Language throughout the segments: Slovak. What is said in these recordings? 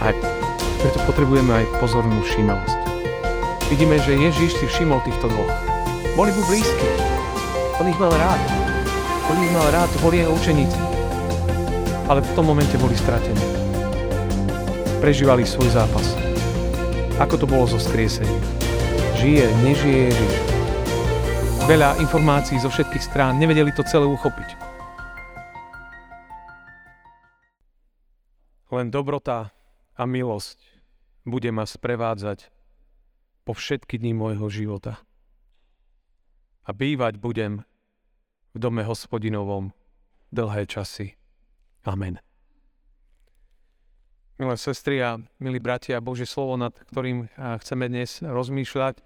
A preto potrebujeme aj pozornú všímavosť. Vidíme, že Ježiš si všimol týchto dvoch. Boli mu blízki. On ich mal rád. On ich mal rád, boli jeho učeníci. Ale v tom momente boli stratení. Prežívali svoj zápas. Ako to bolo so skriesením? Žije, nežije Ježiš. Veľa informácií zo všetkých strán, nevedeli to celé uchopiť. Len dobrota a milosť bude ma sprevádzať po všetky dni môjho života. A bývať budem v dome hospodinovom dlhé časy. Amen. Milé sestry a milí bratia, Bože slovo, nad ktorým chceme dnes rozmýšľať,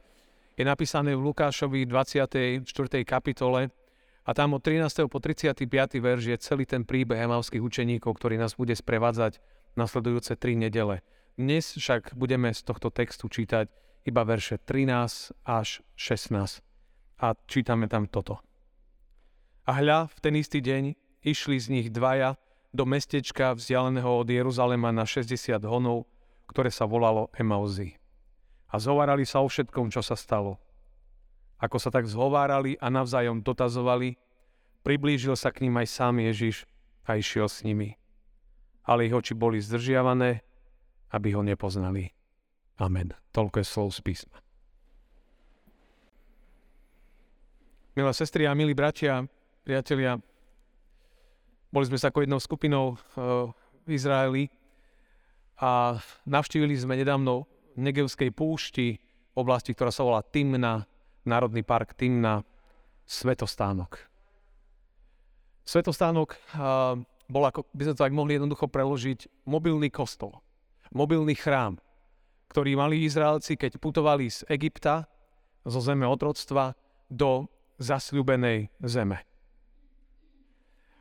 je napísané v Lukášovi 24. kapitole a tam od 13. po 35. verš je celý ten príbeh emavských učeníkov, ktorý nás bude sprevádzať nasledujúce tri nedele. Dnes však budeme z tohto textu čítať iba verše 13 až 16. A čítame tam toto. A hľa, v ten istý deň išli z nich dvaja do mestečka vzdialeného od Jeruzalema na 60 honov, ktoré sa volalo Emauzy. A zhovárali sa o všetkom, čo sa stalo. Ako sa tak zhovárali a navzájom dotazovali, priblížil sa k ním aj sám Ježiš a išiel s nimi ale ich oči boli zdržiavané, aby ho nepoznali. Amen. Toľko je slov z písma. Milé sestry a milí bratia, priatelia, boli sme sa ako jednou skupinou uh, v Izraeli a navštívili sme nedávno v Negevskej púšti oblasti, ktorá sa volá Timna, Národný park Timna, Svetostánok. Svetostánok uh, bol, ako by sme to tak mohli jednoducho preložiť, mobilný kostol, mobilný chrám, ktorý mali Izraelci, keď putovali z Egypta, zo zeme otroctva, do zasľúbenej zeme.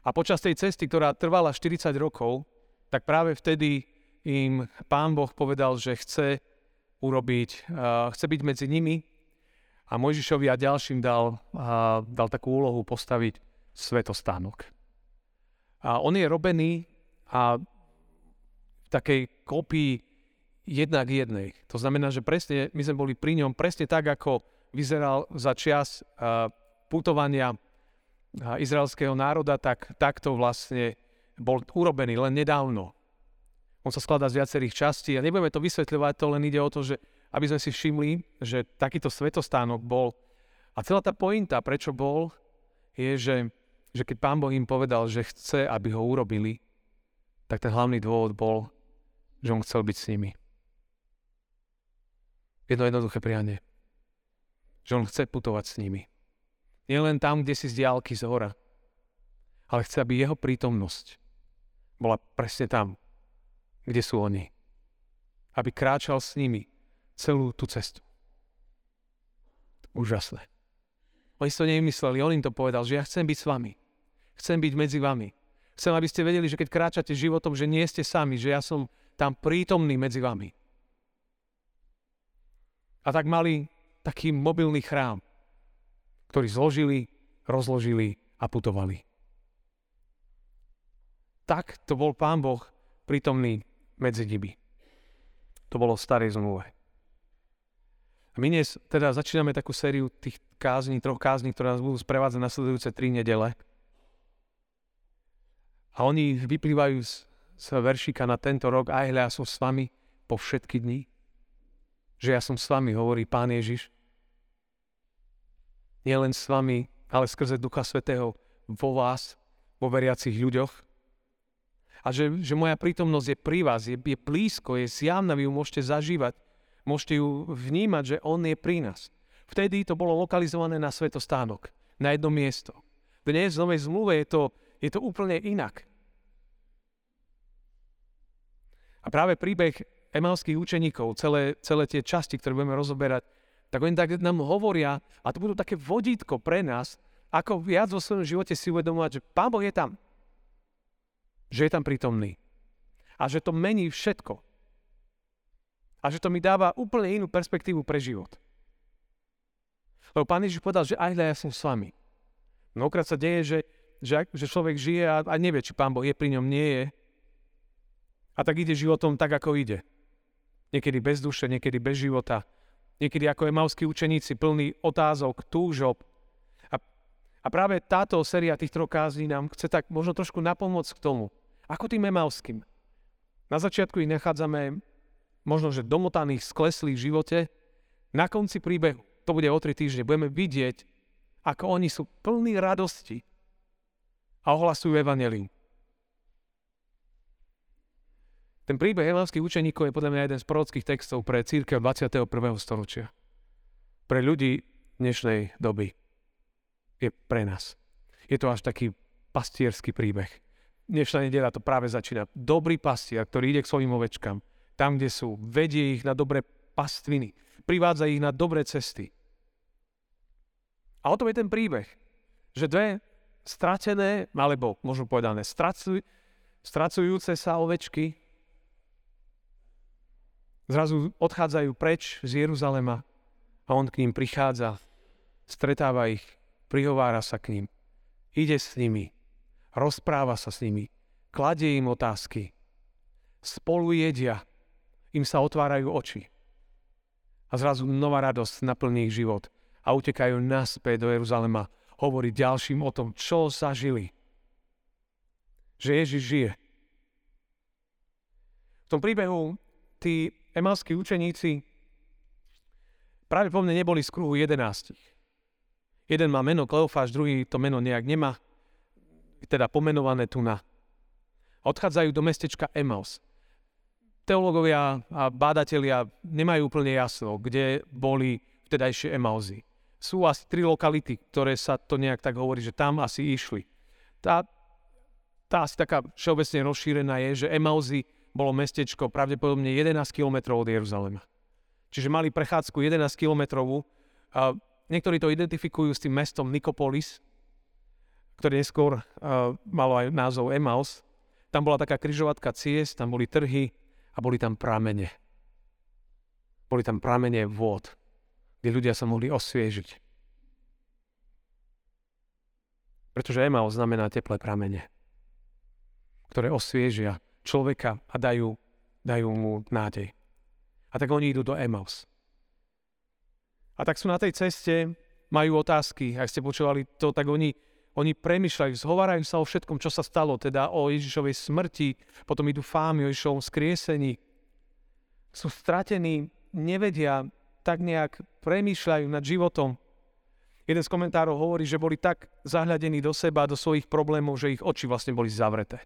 A počas tej cesty, ktorá trvala 40 rokov, tak práve vtedy im pán Boh povedal, že chce urobiť, uh, chce byť medzi nimi a Mojžišovi a ďalším dal, uh, dal takú úlohu postaviť svetostánok. A on je robený a v takej kopii jedna k jednej. To znamená, že presne my sme boli pri ňom presne tak, ako vyzeral za čas putovania izraelského národa, tak takto vlastne bol urobený len nedávno. On sa skladá z viacerých častí a nebudeme to vysvetľovať, to len ide o to, že aby sme si všimli, že takýto svetostánok bol. A celá tá pointa, prečo bol, je, že že keď pán Boh im povedal, že chce, aby ho urobili, tak ten hlavný dôvod bol, že on chcel byť s nimi. Jedno jednoduché prianie. Že on chce putovať s nimi. Nie len tam, kde si z diálky z hora, ale chce, aby jeho prítomnosť bola presne tam, kde sú oni. Aby kráčal s nimi celú tú cestu. Úžasné. Oni si to nevymysleli, on im to povedal, že ja chcem byť s vami. Chcem byť medzi vami. Chcem, aby ste vedeli, že keď kráčate životom, že nie ste sami, že ja som tam prítomný medzi vami. A tak mali taký mobilný chrám, ktorý zložili, rozložili a putovali. Tak to bol Pán Boh prítomný medzi nimi. To bolo v starej zmluve. A my dnes teda začíname takú sériu tých kázni, troch kázni, ktoré nás budú sprevádzať nasledujúce tri nedele. A oni vyplývajú z, z veršika na tento rok, aj hľa, ja som s vami po všetky dni. Že ja som s vami, hovorí Pán Ježiš. Nie len s vami, ale skrze Ducha Svetého vo vás, vo veriacich ľuďoch. A že, že moja prítomnosť je pri vás, je, je blízko, je zjavná, vy ju môžete zažívať. Môžete ju vnímať, že On je pri nás. Vtedy to bolo lokalizované na svetostánok, na jedno miesto. Dnes v Novej zmluve je to je to úplne inak. A práve príbeh emalských učeníkov, celé, celé tie časti, ktoré budeme rozoberať, tak oni tak nám hovoria, a to budú také vodítko pre nás, ako viac vo svojom živote si uvedomovať, že Pán Boh je tam. Že je tam prítomný. A že to mení všetko. A že to mi dáva úplne inú perspektívu pre život. Lebo Pán Ježiš povedal, že aj ja som s vami. Mnohokrát sa deje, že že, že človek žije a, a nevie, či Pán Boh je pri ňom, nie je. A tak ide životom tak, ako ide. Niekedy bez duše, niekedy bez života. Niekedy ako emavskí učeníci plní otázok, túžob. A, a práve táto séria tých troch kázní nám chce tak možno trošku napomôcť k tomu. Ako tým emavským. Na začiatku ich nachádzame možno, že domotaných, skleslých v živote. Na konci príbehu, to bude o tri týždne, budeme vidieť, ako oni sú plní radosti a ohlasujú evanelium. Ten príbeh evanských učeníkov je podľa mňa jeden z prorockých textov pre církev 21. storočia. Pre ľudí dnešnej doby. Je pre nás. Je to až taký pastierský príbeh. Dnešná nedela to práve začína. Dobrý pastier, ktorý ide k svojim ovečkám. Tam, kde sú. Vedie ich na dobré pastviny. Privádza ich na dobré cesty. A o tom je ten príbeh. Že dve stratené, alebo možno povedané, stracuj, stracujúce sa ovečky zrazu odchádzajú preč z Jeruzalema a on k ním prichádza, stretáva ich, prihovára sa k ním, ide s nimi, rozpráva sa s nimi, kladie im otázky, spolu jedia, im sa otvárajú oči. A zrazu nová radosť naplní ich život a utekajú naspäť do Jeruzalema hovoriť ďalším o tom, čo zažili. Že Ježiš žije. V tom príbehu tí emalskí učeníci práve po mne neboli z kruhu jedenástich. Jeden má meno Kleofáš, druhý to meno nejak nemá, teda pomenované tu na. Odchádzajú do mestečka Emaus. Teológovia a bádatelia nemajú úplne jasno, kde boli vtedajšie Emauzy sú asi tri lokality, ktoré sa to nejak tak hovorí, že tam asi išli. Tá, tá asi taká všeobecne rozšírená je, že Emauzy bolo mestečko pravdepodobne 11 km od Jeruzalema. Čiže mali prechádzku 11 km. niektorí to identifikujú s tým mestom Nikopolis, ktoré neskôr malo aj názov Emaus. Tam bola taká kryžovatka ciest, tam boli trhy a boli tam pramene. Boli tam pramene vôd kde ľudia sa mohli osviežiť. Pretože Emaus znamená teplé pramene, ktoré osviežia človeka a dajú, dajú mu nádej. A tak oni idú do Emaus. A tak sú na tej ceste, majú otázky, ak ste počúvali to, tak oni, oni premyšľajú, zhovárajú sa o všetkom, čo sa stalo, teda o Ježišovej smrti, potom idú fámy o Ježišovom skriesení. Sú stratení, nevedia, tak nejak premýšľajú nad životom. Jeden z komentárov hovorí, že boli tak zahľadení do seba, do svojich problémov, že ich oči vlastne boli zavreté.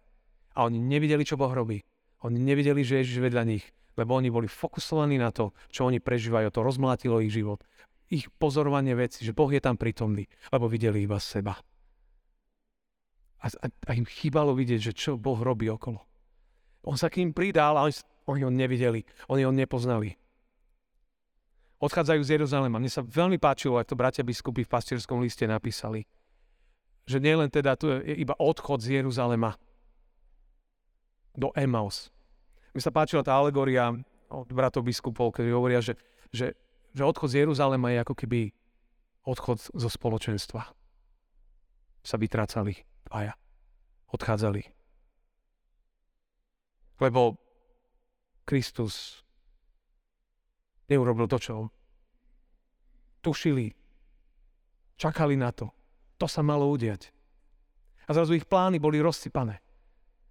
A oni nevideli, čo Boh robí. Oni nevideli, že Ježiš vedľa nich, lebo oni boli fokusovaní na to, čo oni prežívajú. To rozmlátilo ich život. Ich pozorovanie veci, že Boh je tam prítomný, lebo videli iba seba. A, a, a im chýbalo vidieť, že čo Boh robí okolo. On sa k ním pridal a oni, oni ho nevideli, oni ho nepoznali odchádzajú z Jeruzalema. Mne sa veľmi páčilo, aj to bratia biskupy v pastierskom liste napísali, že nie len teda tu je iba odchod z Jeruzalema do Emaus. Mi sa páčila tá alegória od bratov biskupov, ktorí hovoria, že, že, že odchod z Jeruzalema je ako keby odchod zo spoločenstva. Sa vytrácali dvaja. Odchádzali. Lebo Kristus neurobil to, čo tušili. Čakali na to. To sa malo udiať. A zrazu ich plány boli rozsypané.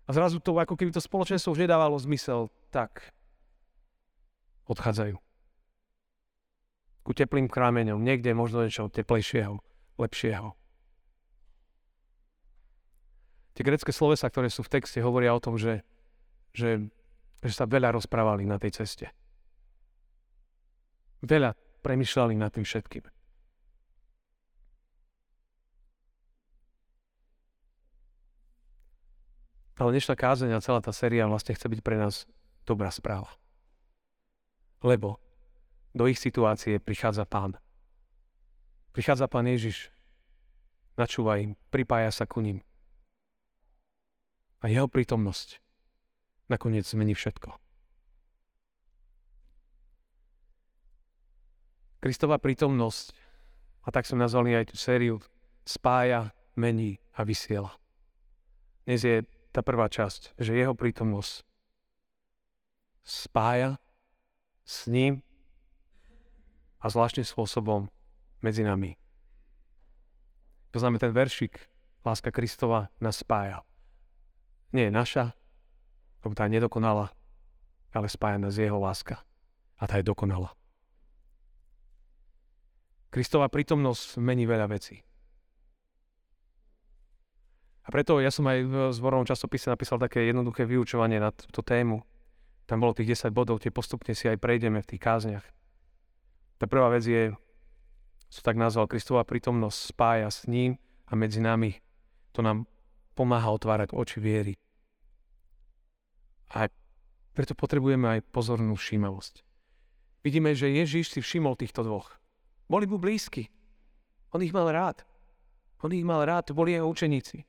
A zrazu to, ako keby to spoločenstvo už nedávalo zmysel, tak odchádzajú. Ku teplým krámeňom, niekde možno niečo teplejšieho, lepšieho. Tie grecké slovesa, ktoré sú v texte, hovoria o tom, že, že, že sa veľa rozprávali na tej ceste. Veľa premyšľali nad tým všetkým. Ale dnešná kázeň a celá tá séria vlastne chce byť pre nás dobrá správa. Lebo do ich situácie prichádza Pán. Prichádza Pán Ježiš, načúva im, pripája sa ku ním. A jeho prítomnosť nakoniec zmení všetko. Kristova prítomnosť, a tak som nazvali aj tú sériu, spája, mení a vysiela. Dnes je tá prvá časť, že jeho prítomnosť spája s ním a zvláštnym spôsobom medzi nami. To znamená, ten veršik Láska Kristova nás spája. Nie je naša, lebo tá je nedokonalá, ale spája nás jeho láska. A tá je dokonalá. Kristova prítomnosť mení veľa vecí. A preto ja som aj v zborovom časopise napísal také jednoduché vyučovanie na túto tému. Tam bolo tých 10 bodov, tie postupne si aj prejdeme v tých kázniach. Tá prvá vec je, som tak nazval, Kristová prítomnosť spája s ním a medzi nami. To nám pomáha otvárať oči viery. A preto potrebujeme aj pozornú všímavosť. Vidíme, že Ježiš si všimol týchto dvoch. Boli mu blízky. On ich mal rád. On ich mal rád, boli jeho učeníci.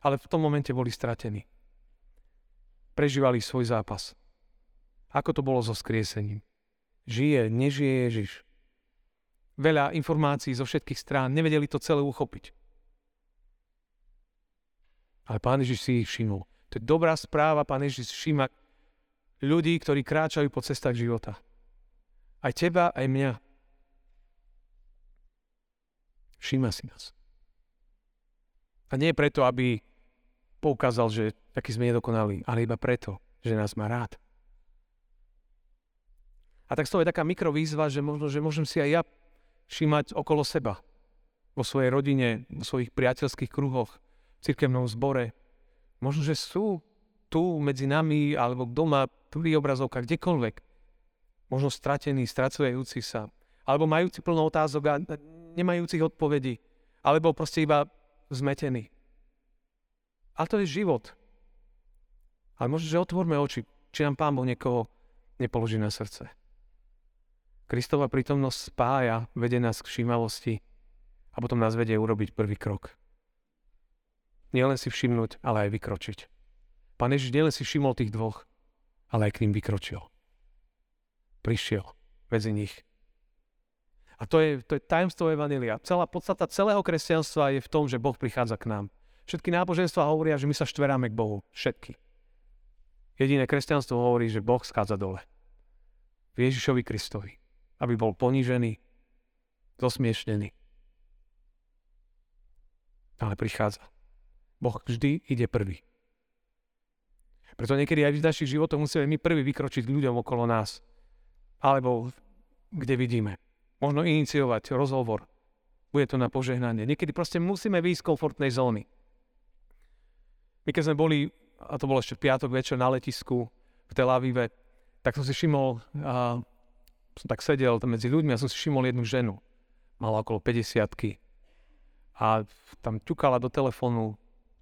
Ale v tom momente boli stratení. Prežívali svoj zápas. Ako to bolo so skriesením? Žije, nežije Ježiš. Veľa informácií zo všetkých strán, nevedeli to celé uchopiť. Ale pán Ježiš si ich všimol. To je dobrá správa, pán Ježiš všíma ľudí, ktorí kráčajú po cestách života. Aj teba, aj mňa. Všíma si nás. A nie preto, aby poukázal, že taký sme nedokonalí, ale iba preto, že nás má rád. A tak z toho je taká mikrovýzva, že možno, že môžem si aj ja všímať okolo seba. Vo svojej rodine, vo svojich priateľských kruhoch, v cirkevnom zbore. Možno, že sú tu medzi nami, alebo doma, pri obrazovkách, kdekoľvek. Možno stratení, stracujúci sa. Alebo majúci plno otázok a nemajúcich odpovedí. Alebo proste iba zmetení. Ale to je život. Ale možno, že otvorme oči, či nám Pán Boh niekoho nepoloží na srdce. Kristova prítomnosť spája, vedie nás k všímavosti a potom nás vedie urobiť prvý krok. Nielen si všimnúť, ale aj vykročiť. Pán Ježiš nielen si všimol tých dvoch, ale aj k ním vykročil. Prišiel medzi nich. A to je, to je tajemstvo Evanelia. Celá podstata celého kresťanstva je v tom, že Boh prichádza k nám. Všetky náboženstva hovoria, že my sa štveráme k Bohu. Všetky. Jediné kresťanstvo hovorí, že Boh schádza dole. V Ježišovi Kristovi. Aby bol ponížený, zosmiešnený. Ale prichádza. Boh vždy ide prvý. Preto niekedy aj v našich životoch musíme my prvý vykročiť k ľuďom okolo nás. Alebo kde vidíme. Možno iniciovať rozhovor. Bude to na požehnanie. Niekedy proste musíme výjsť z komfortnej zóny. My keď sme boli, a to bolo ešte piatok večer na letisku v Tel Avive, tak som si všimol, a som tak sedel medzi ľuďmi a som si všimol jednu ženu. Mala okolo 50 a tam ťukala do telefónu,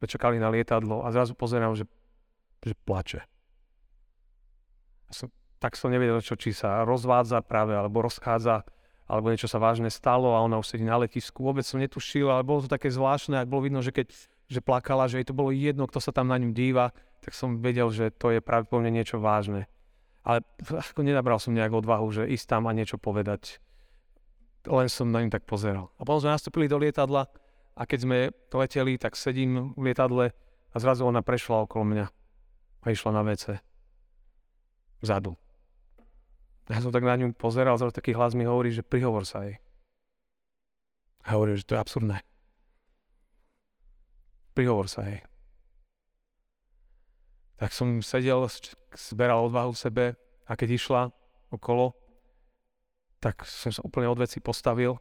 čakali na lietadlo a zrazu pozerám, že, že plače. Som, tak som nevedel, čo, či sa rozvádza práve, alebo rozchádza, alebo niečo sa vážne stalo a ona už sedí na letisku. Vôbec som netušil, ale bolo to také zvláštne a bolo vidno, že keď že plakala, že jej to bolo jedno, kto sa tam na ňu díva, tak som vedel, že to je pravdepodobne niečo vážne. Ale ako nenabral som nejak odvahu, že ísť tam a niečo povedať. Len som na ňu tak pozeral. A potom sme nastúpili do lietadla a keď sme leteli, tak sedím v lietadle a zrazu ona prešla okolo mňa a išla na WC. Vzadu. Ja som tak na ňu pozeral, zrazu taký hlas mi hovorí, že prihovor sa jej. A hovorím, že to je absurdné. Prihovor sa jej. Tak som sedel, zberal odvahu v sebe a keď išla okolo, tak som sa úplne od veci postavil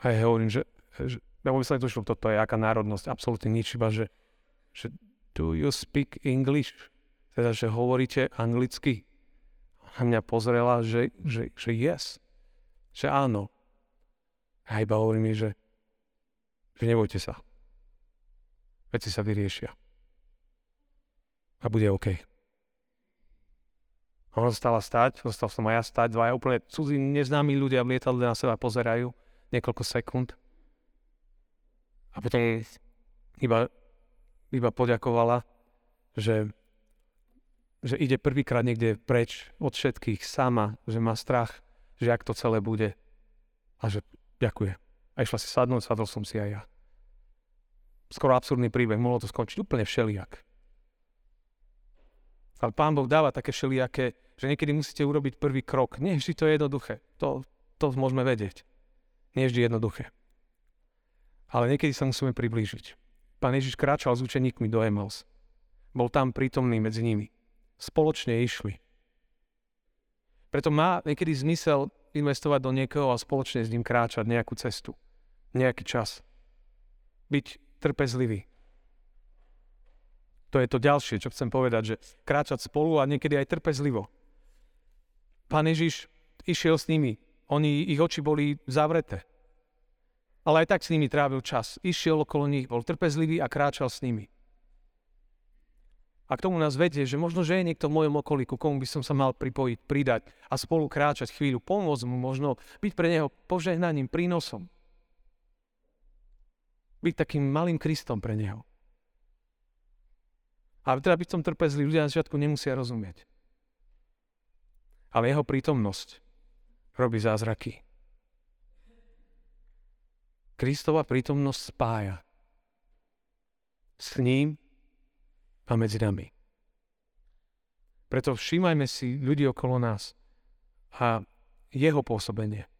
a ja hovorím, že, že ja vôbec sa netušil, toto je aká národnosť, absolútne nič, iba že, že do you speak English? Teda, že hovoríte anglicky? A mňa pozrela, že, že, že yes, že áno. A iba hovorí mi, že, že nebojte sa veci sa vyriešia. A bude OK. A ona zostala stať, zostal som aj ja stať, dvaja úplne cudzí, neznámi ľudia v lietadle na seba pozerajú niekoľko sekúnd. A potom iba, iba poďakovala, že, že ide prvýkrát niekde preč od všetkých sama, že má strach, že ak to celé bude. A že ďakuje. A išla si sadnúť, sadol som si aj ja skoro absurdný príbeh, mohlo to skončiť úplne všelijak. Ale Pán Boh dáva také všelijaké, že niekedy musíte urobiť prvý krok. Nie vždy to je jednoduché. To, to môžeme vedieť. Nie vždy jednoduché. Ale niekedy sa musíme priblížiť. Pán Ježiš kráčal s učeníkmi do Emaus. Bol tam prítomný medzi nimi. Spoločne išli. Preto má niekedy zmysel investovať do niekoho a spoločne s ním kráčať nejakú cestu. Nejaký čas. Byť trpezlivý. To je to ďalšie, čo chcem povedať, že kráčať spolu a niekedy aj trpezlivo. Pán Ježiš išiel s nimi. Oni, ich oči boli zavreté. Ale aj tak s nimi trávil čas. Išiel okolo nich, bol trpezlivý a kráčal s nimi. A k tomu nás vedie, že možno, že je niekto v mojom okolí, ku komu by som sa mal pripojiť, pridať a spolu kráčať chvíľu, pomôcť mu, možno byť pre neho požehnaním, prínosom. Byť takým malým Kristom pre neho. A teda byť som trpezlivý, ľudia na začiatku nemusia rozumieť. Ale jeho prítomnosť robí zázraky. Kristova prítomnosť spája. S ním a medzi nami. Preto všímajme si ľudí okolo nás a jeho pôsobenie.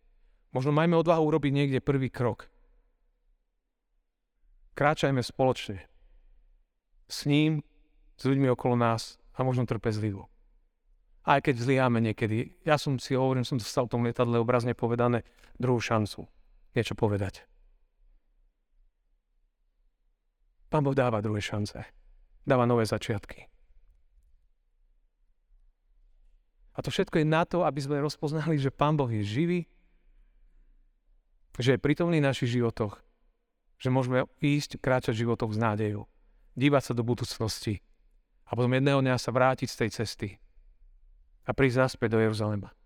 Možno majme odvahu urobiť niekde prvý krok. Kráčajme spoločne. S ním, s ľuďmi okolo nás a možno trpezlivo. Aj keď zlyháme niekedy. Ja som si hovorím, som dostal v tom lietadle obrazne povedané druhú šancu. Niečo povedať. Pán Boh dáva druhé šance dáva nové začiatky. A to všetko je na to, aby sme rozpoznali, že Pán Boh je živý, že je prítomný v našich životoch, že môžeme ísť, kráčať životoch s nádejou, dívať sa do budúcnosti a potom jedného dňa sa vrátiť z tej cesty a prísť naspäť do Jeruzalema.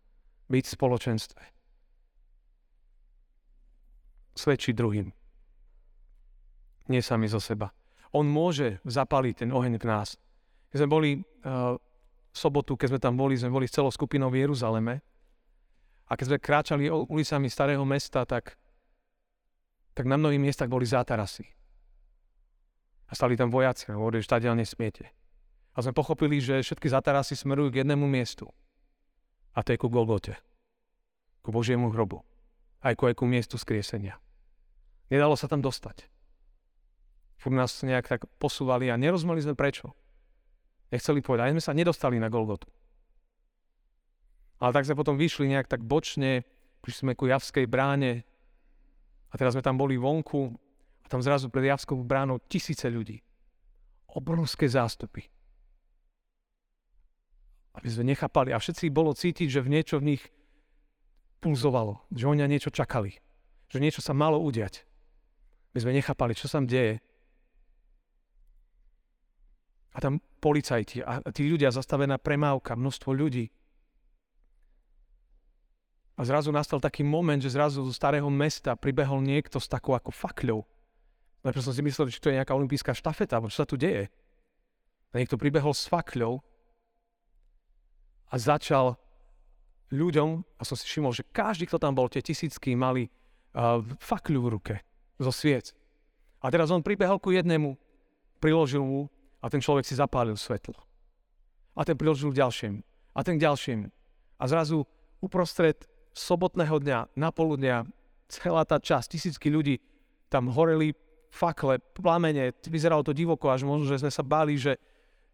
Byť v spoločenstve. Svedčiť druhým. Nie sami zo seba on môže zapaliť ten oheň v nás. Keď sme boli uh, v sobotu, keď sme tam boli, sme boli s celou skupinou v Jeruzaleme a keď sme kráčali ulicami starého mesta, tak, tak na mnohých miestach boli zátarasy. A stali tam vojaci a hovorili, že tady nesmiete. A sme pochopili, že všetky zátarasy smerujú k jednému miestu. A to je ku Golgote. Ku Božiemu hrobu. Aj ku, aj ku miestu skriesenia. Nedalo sa tam dostať furt nás nejak tak posúvali a nerozumeli sme prečo. Nechceli povedať, aj sme sa nedostali na Golgotu. Ale tak sme potom vyšli nejak tak bočne, prišli sme ku Javskej bráne a teraz sme tam boli vonku a tam zrazu pred Javskou bránou tisíce ľudí. Obrovské zástupy. Aby sme nechápali. A všetci bolo cítiť, že v niečo v nich pulzovalo. Že oni niečo čakali. Že niečo sa malo udiať. My sme nechápali, čo sa deje. A tam policajti a tí ľudia, zastavená premávka, množstvo ľudí. A zrazu nastal taký moment, že zrazu zo starého mesta pribehol niekto s takou ako fakľou. Najprv som si myslel, že to je nejaká olimpijská štafeta, čo sa tu deje. A niekto pribehol s fakľou a začal ľuďom, a som si všimol, že každý, kto tam bol, tie tisícky, mali uh, fakľu v ruke zo sviec. A teraz on pribehol ku jednému, priložil mu a ten človek si zapálil svetlo. A ten priložil ďalším. A ten ďalším. A zrazu uprostred sobotného dňa, na poludnia, celá tá časť, tisícky ľudí, tam horeli fakle, plamene, vyzeralo to divoko, až možno, že sme sa báli, že,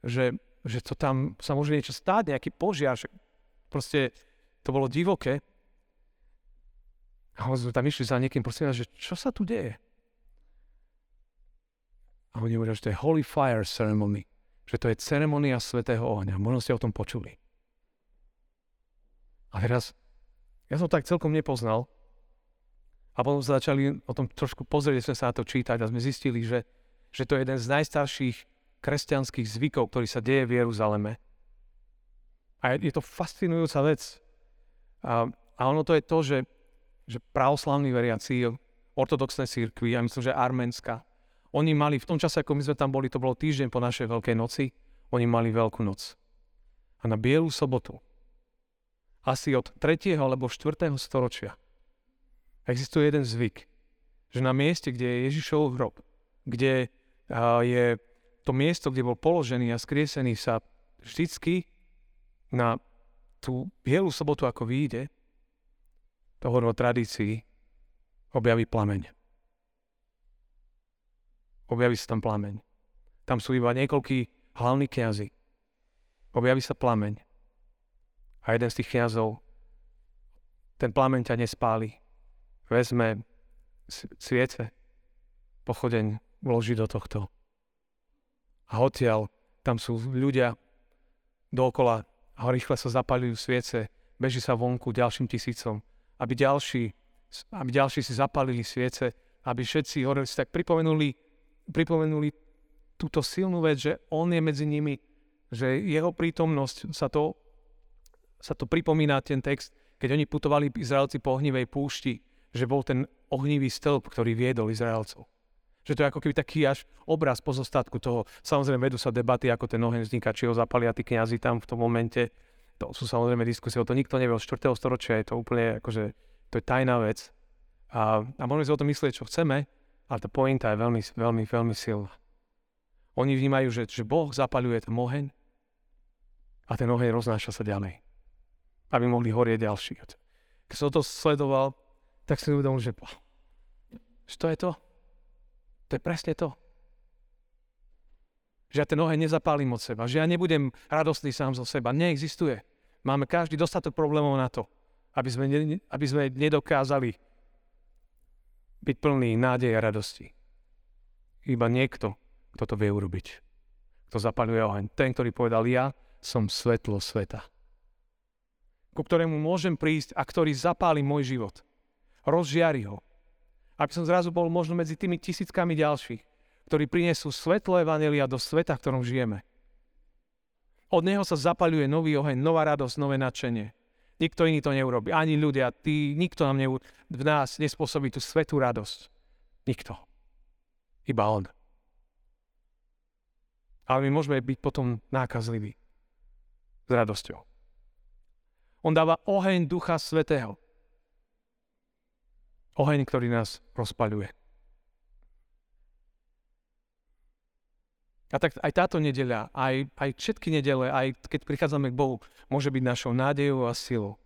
že, že to tam sa môže niečo stáť, nejaký požiar, že proste to bolo divoké. A sme tam išli za niekým, prosím že čo sa tu deje? A oni hovoria, že to je Holy Fire Ceremony, že to je ceremonia svetého ohňa. Možno ste o tom počuli. A teraz, ja som tak celkom nepoznal, a potom sa začali o tom trošku pozrieť, sme sa na to čítať a sme zistili, že, že to je jeden z najstarších kresťanských zvykov, ktorý sa deje v Jeruzaleme. A je, je to fascinujúca vec. A, a ono to je to, že, že pravoslavní veriaci, ortodoxné církvy, ja myslím, že arménska, oni mali, v tom čase, ako my sme tam boli, to bolo týždeň po našej Veľkej noci, oni mali Veľkú noc. A na Bielu sobotu, asi od 3. alebo 4. storočia, existuje jeden zvyk, že na mieste, kde je Ježišov hrob, kde je to miesto, kde bol položený a skriesený, sa vždycky na tú bielu sobotu, ako vyjde, to hovorí o tradícii, objaví plameň. Objaví sa tam plameň. Tam sú iba niekoľkí hlavní kniazy. Objaví sa plameň. A jeden z tých kniazov ten plameň ťa nespáli. Vezme sviece, pochodeň vloží do tohto. A odtiaľ tam sú ľudia dookola a rýchle sa zapalujú sviece, beží sa vonku ďalším tisícom, aby ďalší, aby ďalší si zapalili sviece, aby všetci horeli si tak pripomenuli, pripomenuli túto silnú vec, že on je medzi nimi, že jeho prítomnosť sa to, sa to pripomína ten text, keď oni putovali Izraelci po ohnivej púšti, že bol ten ohnivý stĺp, ktorý viedol Izraelcov. Že to je ako keby taký až obraz pozostatku toho. Samozrejme, vedú sa debaty, ako ten oheň vzniká, či ho zapalia tí kniazy tam v tom momente. To sú samozrejme diskusie, to nikto nevie, od 4. storočia je to úplne akože, to je tajná vec. A, a môžeme si o tom myslieť, čo chceme, ale tá pointa je veľmi, veľmi, veľmi silná. Oni vnímajú, že, že Boh zapaluje ten oheň a ten oheň roznáša sa ďalej. Aby mohli horieť ďalší. Keď som to sledoval, tak si uvedomil, že čo je to? To je presne to. Že ja ten oheň nezapálim od seba, že ja nebudem radostný sám zo seba. Neexistuje. Máme každý dostatok problémov na to, aby sme, ne, aby sme nedokázali byť plný nádej a radosti. Iba niekto, kto to vie urobiť. Kto zapaluje oheň. Ten, ktorý povedal, ja som svetlo sveta. Ku ktorému môžem prísť a ktorý zapáli môj život. Rozžiari ho aby som zrazu bol možno medzi tými tisíckami ďalších, ktorí prinesú svetlo Evanelia do sveta, v ktorom žijeme. Od neho sa zapaľuje nový oheň, nová radosť, nové nadšenie. Nikto iný to neurobi. Ani ľudia, tí, nikto nám neu, v nás nespôsobí tú svetú radosť. Nikto. Iba on. Ale my môžeme byť potom nákazliví. S radosťou. On dáva oheň Ducha Svetého. Oheň, ktorý nás rozpaľuje. A tak aj táto nedeľa, aj, aj všetky nedele, aj keď prichádzame k Bohu, môže byť našou nádejou a silou.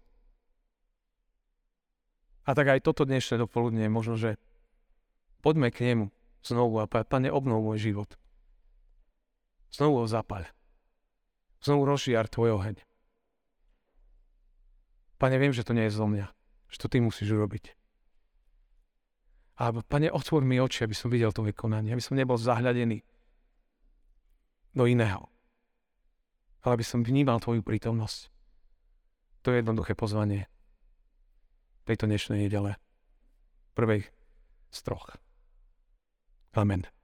A tak aj toto dnešné dopoludne možno, že poďme k nemu znovu a Pane, obnov môj život. Znovu ho zapaľ. Znovu rozžiar tvoj oheň. Pane, viem, že to nie je zo mňa. Že to ty musíš urobiť. A pane, otvor mi oči, aby som videl to vykonanie, aby som nebol zahľadený do iného. Ale aby som vnímal tvoju prítomnosť. To je jednoduché pozvanie tejto dnešnej nedele. Prvej z troch. Amen.